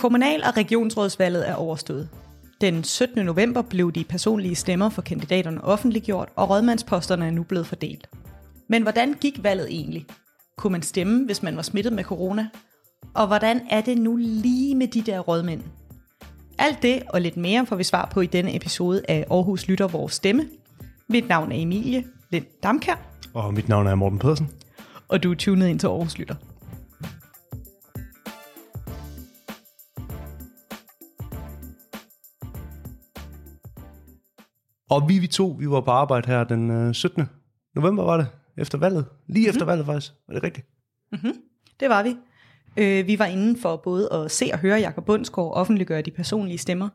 Kommunal- og regionsrådsvalget er overstået. Den 17. november blev de personlige stemmer for kandidaterne offentliggjort, og rådmandsposterne er nu blevet fordelt. Men hvordan gik valget egentlig? Kunne man stemme, hvis man var smittet med corona? Og hvordan er det nu lige med de der rådmænd? Alt det og lidt mere får vi svar på i denne episode af Aarhus Lytter Vores Stemme. Mit navn er Emilie Lind Damkær, Og mit navn er Morten Pedersen. og du er tunet ind til Aarhus Lytter. Og vi, vi to, vi var på arbejde her den øh, 17. november, var det? Efter valget. Lige efter valget faktisk. Er det rigtigt? Det var vi. Øh, vi var inde for både at se og høre Jakob Bundsgaard offentliggøre de personlige stemmer.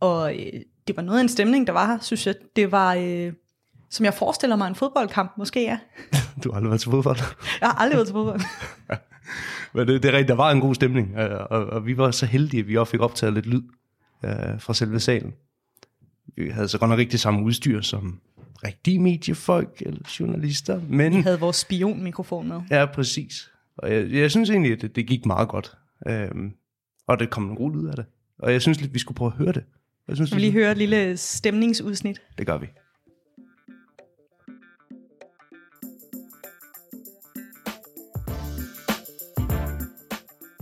Og øh, det var noget af en stemning, der var her, synes jeg. Det var, øh, som jeg forestiller mig, en fodboldkamp måske er. Du har aldrig været til fodbold. Jeg har aldrig været til fodbold. Men det, det er rigtigt, der var en god stemning. øh, Og, og vi var så heldige, at vi også fik optaget lidt lyd øh, fra selve salen. Vi havde så godt nok ikke det samme udstyr som rigtige mediefolk eller journalister, men... Vi havde vores spionmikrofon med. Ja, præcis. Og jeg, jeg synes egentlig, at det, det gik meget godt. Øhm, og det kom nogle gode lyd af det. Og jeg synes lidt, vi skulle prøve at høre det. Jeg synes, Vi vil lige høre et lille stemningsudsnit. Det gør vi.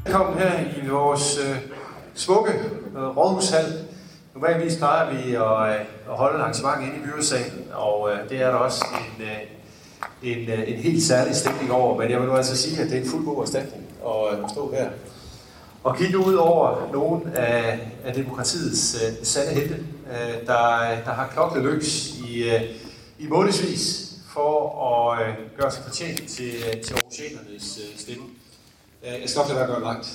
Velkommen her i vores øh, smukke øh, rådhushal. Normalvis plejer vi at, øh, at holde arrangement inde i byrådssalen, og øh, det er der også en, øh, en, en helt særlig stemning over. Men jeg vil nu altså sige, at det er en fuld god erstatning at stå her og kigge ud over nogle af, af demokratiets øh, sande helte, øh, der, der har klokket løs i, øh, i månedsvis for at øh, gøre sig fortjent til, til Aarhusianernes øh, stemme. Øh, Jeg skal nok lade være at gøre langt.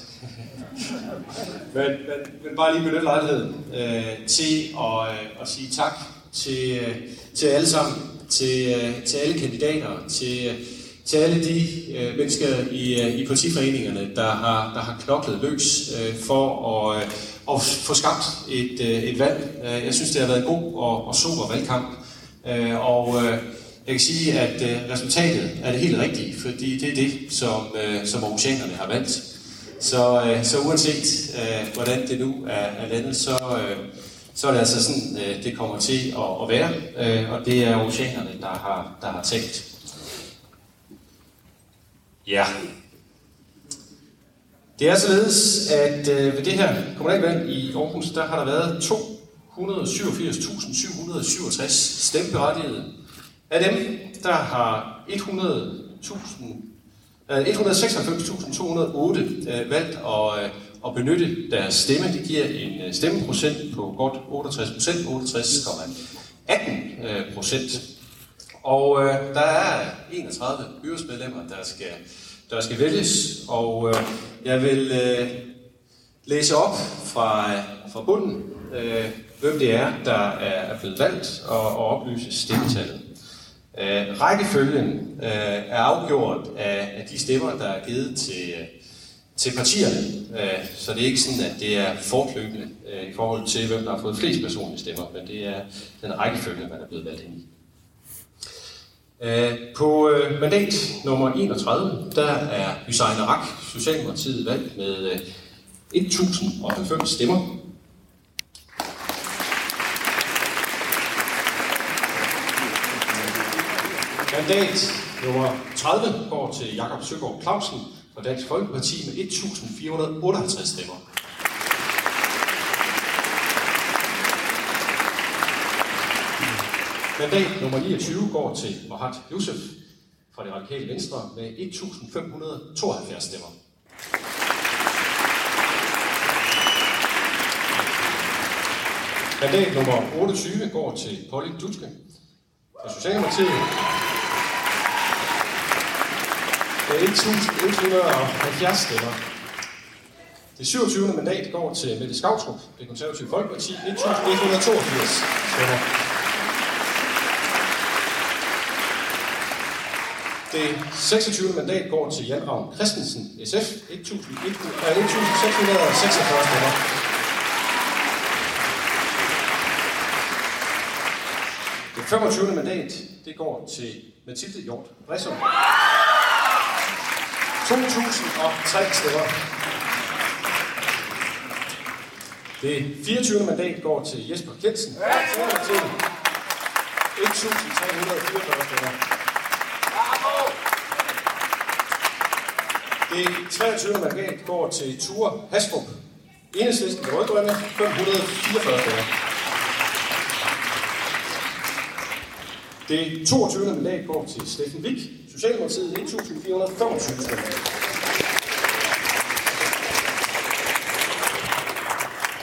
men, men, men bare lige benytte lejligheden øh, til at, øh, at sige tak til, øh, til alle sammen, til, øh, til alle kandidater, til, øh, til alle de øh, mennesker i, øh, i partiforeningerne, der har, der har knoklet løs øh, for at, øh, at få skabt et, øh, et valg. Øh, jeg synes, det har været en god og, og sober valgkamp. Øh, og øh, jeg kan sige, at øh, resultatet er det helt rigtige, fordi det er det, som, øh, som Aarhusianerne har valgt. Så, øh, så uanset øh, hvordan det nu er, er landet, så, øh, så er det altså sådan, øh, det kommer til at, at være, øh, og det er Aarhusianerne, der har, der har tænkt. Ja. Det er således, at øh, ved det her kommunalvalg i Aarhus, der har der været 287.767 stemmeberettigede. Af dem, der har 100.000 196.208 øh, øh, valgt at, øh, at benytte deres stemme. Det giver en stemmeprocent på godt 68 procent, 68,18 procent. Og øh, der er 31 byrådsmedlemmer, der skal, der skal vælges, og øh, jeg vil øh, læse op fra, fra bunden, øh, hvem det er, der er, er blevet valgt, og, og oplyse stemmetallet. Øh, rækkefølgen øh, er afgjort af, af de stemmer, der er givet til, øh, til partierne. Øh, så det er ikke sådan, at det er forkløbende øh, i forhold til, hvem der har fået flest personlige stemmer, men det er den rækkefølge, man er blevet valgt ind i. Øh, På øh, mandat nummer 31, der er Hussein Rak, Socialdemokratiet, valgt med øh, 1090 stemmer. Mandat nummer 30 går til Jakob Søgaard Clausen fra Dansk Folkeparti med 1458 stemmer. Mandat nummer 29 går til Mohat Youssef fra det radikale venstre med 1572 stemmer. Mandat nummer 28 går til Polly Dutske fra Socialdemokratiet 1170 stemmer. Det 27. mandat går til Mette Skavtrup, det konservative folkeparti, 1182 stemmer. Det 26. mandat går til Jan Ravn Christensen, SF, 1646 stemmer. Det 25. mandat, det går til Mathilde Hjort Bressum. 2003 stemmer. Det 24. mandat går til Jesper Kjeldsen. til 1.344 stemmer. Det 23. mandat går til Ture Hastrup. Enhedslisten i Rødgrønne, 544 stemmer. Det 22. mandat går til Steffen Wik, Socialdemokratiet, 1.425 stemmer.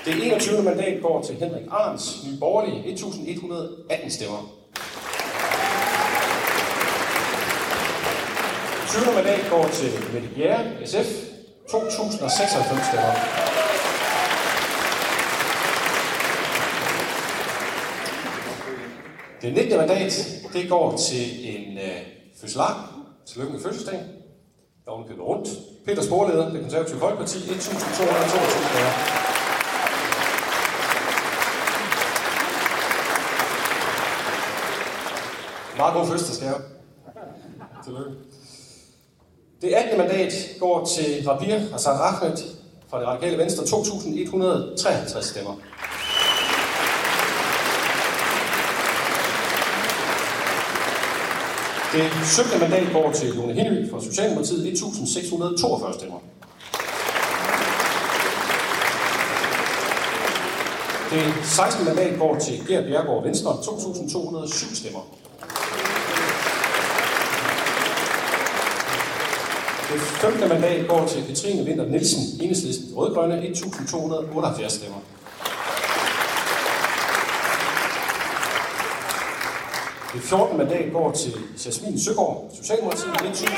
Det 21. mandat går til Henrik Arns, Nye Borgerlige, 1.118 stemmer. 20. mandat går til Mette Bjerre, SF, 2.096 stemmer. Det 19. mandat, det går til en fødselar. Tillykke med fødselsdagen. Der er købet rundt. Peter Sporleder, det konservative folkeparti, 1.222 stemmer. Meget god fødselsdagsgave. Tillykke. Det 18. mandat går til Rabir Hassan Ahmed fra det radikale venstre, 2.153 stemmer. Det 17. mandat går til Lone Hinø fra Socialdemokratiet, 1.642 stemmer. Det 16. mandat går til Gert Bjergård Venstre, 2.207 stemmer. Det 15. mandat går til Katrine Winter Nielsen, Enhedslisten Rødgrønne, 1.278 stemmer. Det 14. mandat går til Jasmin Søgaard, Socialdemokratiet, 1.710.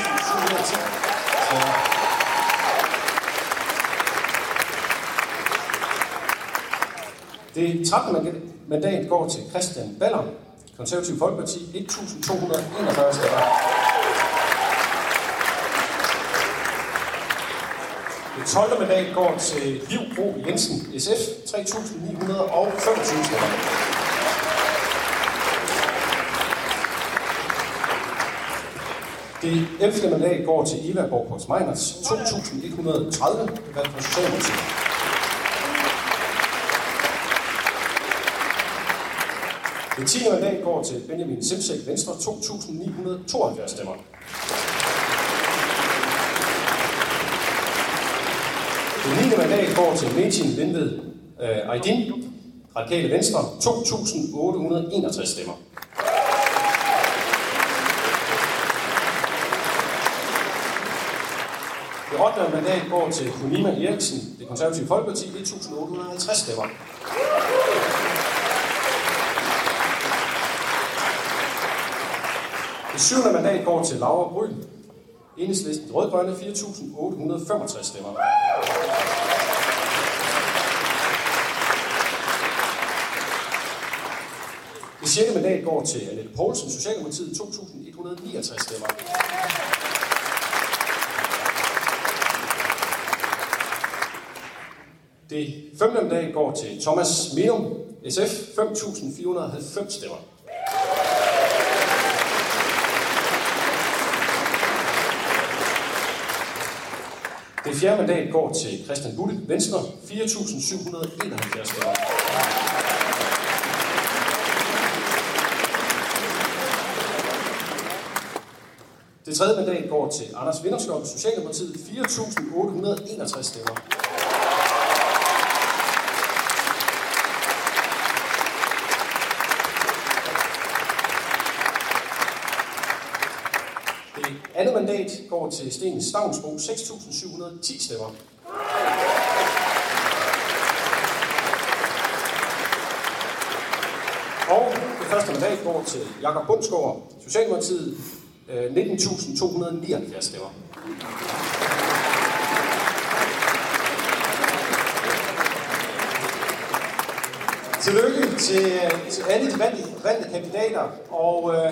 Det 13. mandat går til Christian Baller, Konservativ Folkeparti, 1.241 stemmer. Det 12. mandat går til Liv Bro Jensen, SF, 3.925 stemmer. Det 11. mandat går til Eva Borgårds Meiners, 2.130, valgt for Socialdemokratiet. Det 10. mandat går til Benjamin Simsek, Venstre, 2.972 stemmer. Det 9. mandat går til Metin Lindved øh, Aydin, Radikale Venstre, 2.861 stemmer. Det 8. mandat går til Hunima Eriksen, det konservative folkeparti, 1.850 stemmer. Det 7. mandat går til Laura Bryn, Enhedslisten Rødgrønne, 4.865 stemmer. Det 6. mandat går til Annette Poulsen, Socialdemokratiet, 2.169 stemmer. Det 5. dag går til Thomas Meum, SF, 5.490 stemmer. Det fjerde mandat går til Christian Bulle, Venstre, 4.771 stemmer. Det tredje mandat går til Anders Vinderskov, Socialdemokratiet, 4.861 stemmer. Det andet mandat går til Sten Stavnsbro, 6.710 stemmer. Og det første mandat går til Jakob Bundsgaard, Socialdemokratiet, øh, 19.279 stemmer. Tillykke til, til alle de valgte, valgte kandidater, og øh,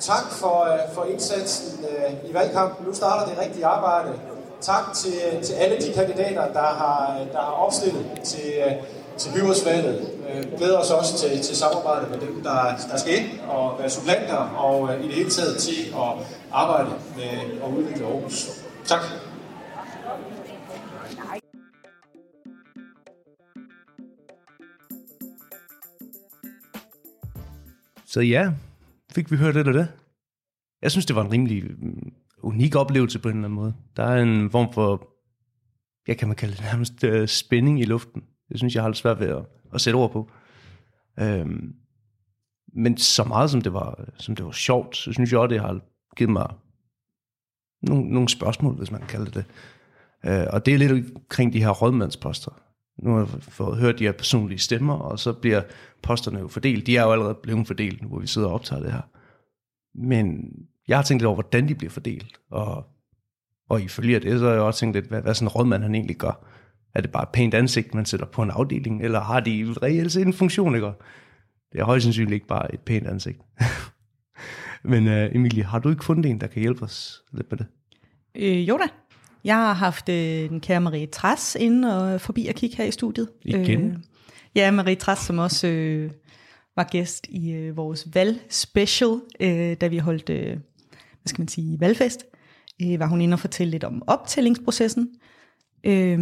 Tak for, øh, for indsatsen øh, i valgkampen. Nu starter det rigtige arbejde. Tak til, til alle de kandidater, der har, der har opstillet til, øh, til byrådsvalget. Glæder os også til, til samarbejdet med dem, der, der skal ind og være supplanter, og i det hele taget til at arbejde med at udvikle Aarhus. Tak. Så ja, fik vi hørt lidt af det. Jeg synes, det var en rimelig mm, unik oplevelse på en eller anden måde. Der er en form for, jeg kan man kalde det nærmest uh, spænding i luften. Det synes jeg har lidt svært ved at, at sætte ord på. Øhm, men så meget som det var, som det var sjovt, så synes jeg også, det har givet mig nogle, nogle spørgsmål, hvis man kan kalde det det. Øh, og det er lidt omkring de her rådmandsposter. Nu har jeg fået hørt de her personlige stemmer, og så bliver posterne jo fordelt. De er jo allerede blevet fordelt, hvor vi sidder og optager det her. Men jeg har tænkt lidt over, hvordan de bliver fordelt. Og, og ifølge det, så har jeg også tænkt lidt, hvad, hvad sådan en rådmand han egentlig gør. Er det bare et pænt ansigt, man sætter på en afdeling, eller har de reelt set en funktion, ikke? Det er højst sandsynligt ikke bare et pænt ansigt. Men uh, Emilie, har du ikke fundet en, der kan hjælpe os lidt med det? Øh, jo da. Jeg har haft øh, den kære Marie Træs inde og forbi og kigge her i studiet. Igen? Øh, ja, Marie Træs, som også øh, var gæst i øh, vores valgspecial, øh, da vi holdt, øh, hvad skal man sige, valgfest. Øh, var hun inde og fortælle lidt om optællingsprocessen øh,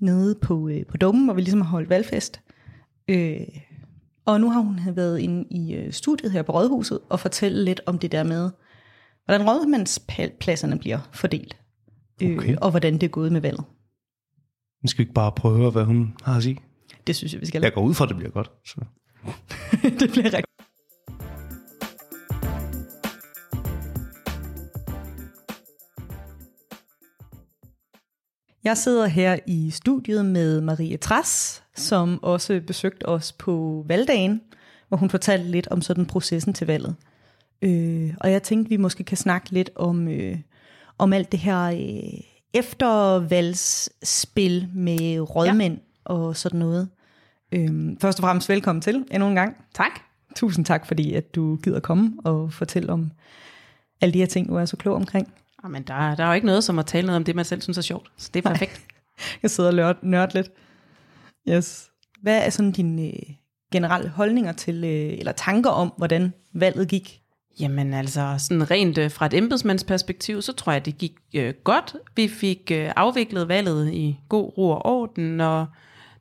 nede på, øh, på Dommen, hvor vi ligesom har holdt valgfest. Øh, og nu har hun været inde i øh, studiet her på Rådhuset og fortælle lidt om det der med, hvordan rådmandspladserne bliver fordelt. Øh, Okay. og hvordan det er gået med valget. Nu skal vi ikke bare prøve at høre, hvad hun har at sige. Det synes jeg, vi skal Jeg går ud fra, at det bliver godt. Så. det bliver rigtigt. Jeg sidder her i studiet med Marie Træs, som også besøgte os på valgdagen, hvor hun fortalte lidt om sådan processen til valget. Øh, og jeg tænkte, vi måske kan snakke lidt om, øh, om alt det her øh, eftervalgsspil med rådmænd ja. og sådan noget. Øh, først og fremmest velkommen til endnu en gang. Tak. Tusind tak, fordi at du gider komme og fortælle om alle de her ting, du er så klog omkring. Jamen, der, der er jo ikke noget som at tale noget om det, man selv synes er sjovt. Så det er perfekt. Jeg sidder og nørd lidt. Yes. Hvad er sådan dine øh, generelle holdninger til, øh, eller tanker om, hvordan valget gik? Jamen altså, sådan rent øh, fra et embedsmandsperspektiv, så tror jeg, det gik øh, godt. Vi fik øh, afviklet valget i god ro og orden, og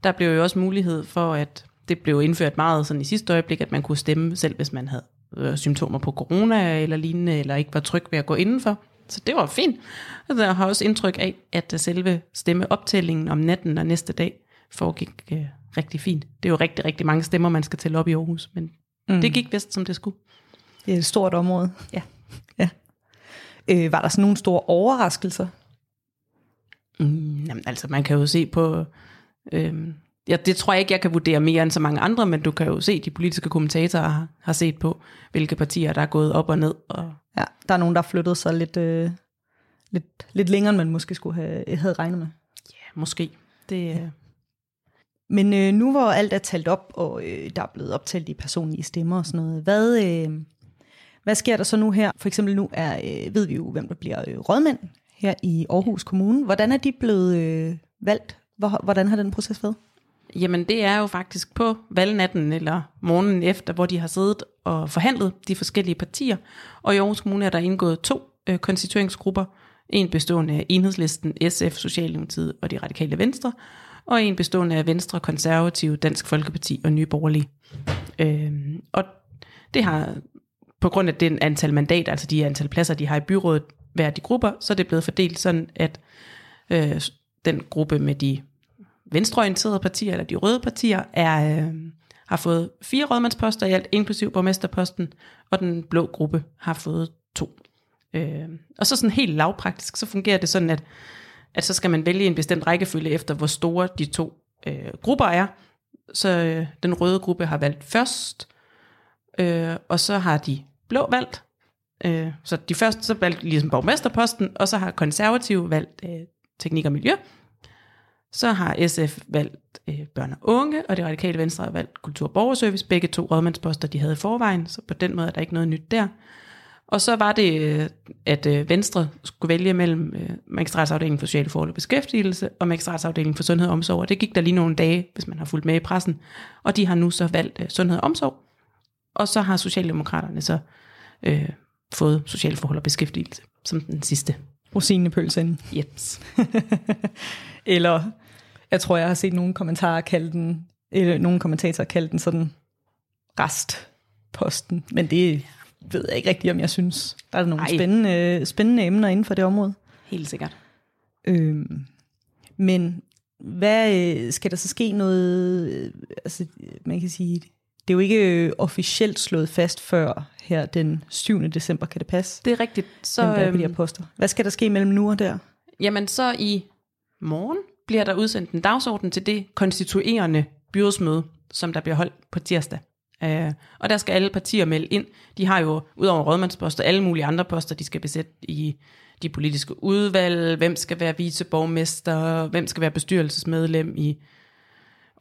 der blev jo også mulighed for, at det blev indført meget sådan i sidste øjeblik, at man kunne stemme selv, hvis man havde øh, symptomer på corona eller lignende, eller ikke var tryg ved at gå indenfor. Så det var fint. Og jeg har også indtryk af, at øh, selve stemmeoptællingen om natten og næste dag foregik øh, rigtig fint. Det er jo rigtig, rigtig mange stemmer, man skal tælle op i Aarhus, men mm. det gik vist, som det skulle. Det er et stort område. Ja. ja. Øh, var der sådan nogle store overraskelser? Mm, jamen, altså, man kan jo se på... Øhm, ja, det tror jeg ikke, jeg kan vurdere mere end så mange andre, men du kan jo se, de politiske kommentatorer har, har set på, hvilke partier, der er gået op og ned. Og, Ja, der er nogen, der har flyttet sig lidt, øh, lidt, lidt længere, end man måske skulle have, havde regnet med. ja, måske. Det, ja. Men øh, nu hvor alt er talt op, og øh, der er blevet optalt i personlige stemmer og sådan noget, hvad, øh, hvad sker der så nu her? For eksempel nu er, øh, ved vi jo, hvem der bliver øh, rådmænd her i Aarhus Kommune. Hvordan er de blevet øh, valgt? Hvor, hvordan har den proces været? Jamen, det er jo faktisk på valgnatten eller morgenen efter, hvor de har siddet og forhandlet de forskellige partier. Og i Aarhus Kommune er der indgået to øh, konstitueringsgrupper. En bestående af Enhedslisten, SF, Socialdemokratiet og de radikale venstre. Og en bestående af Venstre, Konservative, Dansk Folkeparti og Nye Borgerlige. Øh, og det har på grund af den antal mandater, altså de antal pladser, de har i byrådet, hver de grupper, så er det blevet fordelt sådan, at øh, den gruppe med de venstreorienterede partier, eller de røde partier, er, øh, har fået fire rådmandsposter i alt, inklusiv borgmesterposten, og den blå gruppe har fået to. Øh, og så sådan helt lavpraktisk, så fungerer det sådan, at, at så skal man vælge en bestemt rækkefølge efter, hvor store de to øh, grupper er. Så øh, den røde gruppe har valgt først, øh, og så har de blå valgt. Øh, så de første så valgte ligesom borgmesterposten, og så har konservative valgt øh, teknik og miljø. Så har SF valgt øh, børn og unge, og det radikale venstre har valgt kultur og borgerservice. Begge to rådmandsposter, de havde i forvejen, så på den måde er der ikke noget nyt der. Og så var det, øh, at øh, Venstre skulle vælge mellem øh, magistratsafdelingen for sociale forhold og beskæftigelse og magistratsafdelingen for sundhed og omsorg. Og det gik der lige nogle dage, hvis man har fulgt med i pressen. Og de har nu så valgt øh, sundhed og omsorg. Og så har Socialdemokraterne så øh, fået sociale forhold og beskæftigelse som den sidste. Rosinen i pølsen. Jeps. Eller, jeg tror, jeg har set nogle kommentarer kalde den, eller nogle kommentatorer kalde den sådan rest. posten. Men det ved jeg ikke rigtigt, om jeg synes. Der er nogle Ej. spændende, spændende emner inden for det område. Helt sikkert. Øhm, men hvad øh, skal der så ske noget, øh, altså man kan sige, det er jo ikke øh, officielt slået fast før her den 7. december, kan det passe? Det er rigtigt. Så, Så, der er øhm, poster. Hvad skal der ske mellem nu og der? Jamen så i morgen bliver der udsendt en dagsorden til det konstituerende byrådsmøde, som der bliver holdt på tirsdag. Uh, og der skal alle partier melde ind. De har jo, udover rådmandsposter, alle mulige andre poster, de skal besætte i de politiske udvalg, hvem skal være viceborgmester, hvem skal være bestyrelsesmedlem i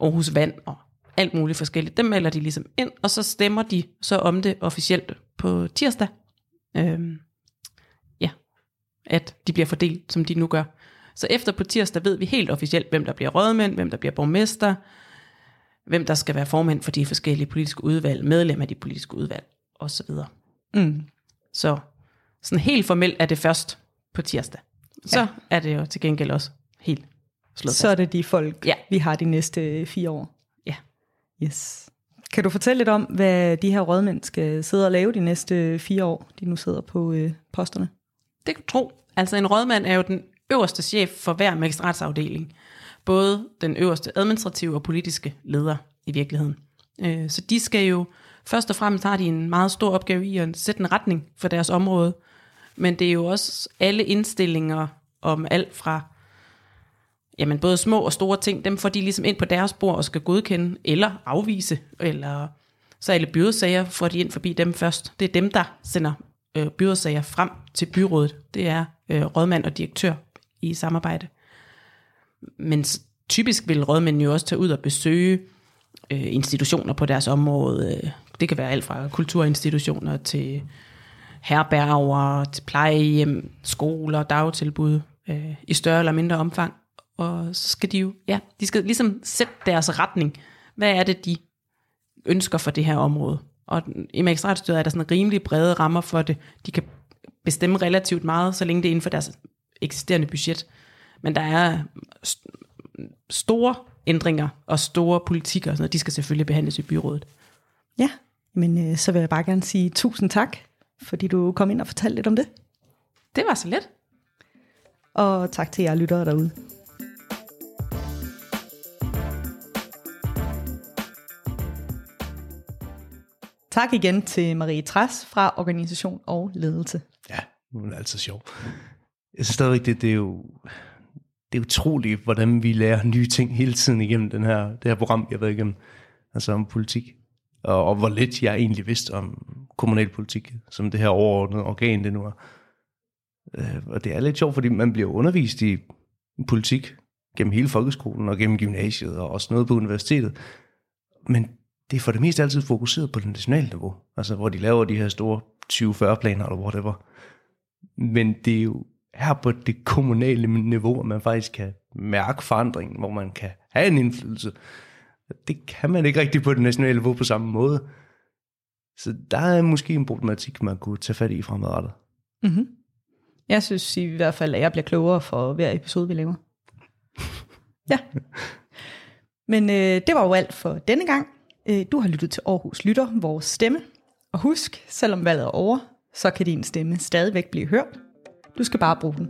Aarhus Vand og alt muligt forskelligt. Dem melder de ligesom ind, og så stemmer de så om det officielt på tirsdag. Øhm, ja, at de bliver fordelt, som de nu gør. Så efter på tirsdag ved vi helt officielt, hvem der bliver rådmænd, hvem der bliver borgmester, hvem der skal være formand for de forskellige politiske udvalg, medlem af de politiske udvalg, osv. Mm. Så sådan helt formelt er det først på tirsdag. Så ja. er det jo til gengæld også helt slået Så er det de folk, Ja. vi har de næste fire år. Yes. Kan du fortælle lidt om, hvad de her rådmænd skal sidde og lave de næste fire år, de nu sidder på øh, posterne? Det kan du tro. Altså en rådmand er jo den øverste chef for hver magistratsafdeling. Både den øverste administrative og politiske leder i virkeligheden. Øh, Så de skal jo, først og fremmest har de en meget stor opgave i at sætte en retning for deres område. Men det er jo også alle indstillinger om alt fra jamen både små og store ting, dem får de ligesom ind på deres bord og skal godkende eller afvise, eller så alle byrådsager får de ind forbi dem først. Det er dem, der sender øh, byrådsager frem til byrådet. Det er øh, rådmand og direktør i samarbejde. Men typisk vil rådmændene jo også tage ud og besøge øh, institutioner på deres område. Det kan være alt fra kulturinstitutioner til herberger, til plejehjem, skoler, dagtilbud øh, i større eller mindre omfang. Og så skal de jo, ja, de skal ligesom sætte deres retning. Hvad er det, de ønsker for det her område? Og i magistratstyret er der sådan rimelig brede rammer for det. De kan bestemme relativt meget, så længe det er inden for deres eksisterende budget. Men der er st- store ændringer og store politikker, og sådan noget, de skal selvfølgelig behandles i byrådet. Ja, men øh, så vil jeg bare gerne sige tusind tak, fordi du kom ind og fortalte lidt om det. Det var så let. Og tak til jer lyttere derude. Tak igen til Marie Træs fra Organisation og Ledelse. Ja, hun er altid sjov. Jeg synes stadigvæk, det, det er jo det er utroligt, hvordan vi lærer nye ting hele tiden igennem den her, det her program, jeg har været igennem, altså om politik. Og, og hvor lidt jeg egentlig vidste om kommunalpolitik, som det her overordnede organ, det nu er. Øh, og det er lidt sjovt, fordi man bliver undervist i politik gennem hele folkeskolen og gennem gymnasiet og også noget på universitetet. Men det er for det meste altid fokuseret på det nationale niveau. Altså hvor de laver de her store 20-40 planer eller whatever. Men det er jo her på det kommunale niveau, at man faktisk kan mærke forandringen, hvor man kan have en indflydelse. Det kan man ikke rigtig på det nationale niveau på samme måde. Så der er måske en problematik, man kunne tage fat i fremadrettet. Mm-hmm. Jeg synes i hvert fald, at jeg bliver klogere for hver episode, vi laver. Ja. Men øh, det var jo alt for denne gang. Øh, du har lyttet til Aarhus Lytter, vores stemme. Og husk, selvom valget er over, så kan din stemme stadigvæk blive hørt. Du skal bare bruge den.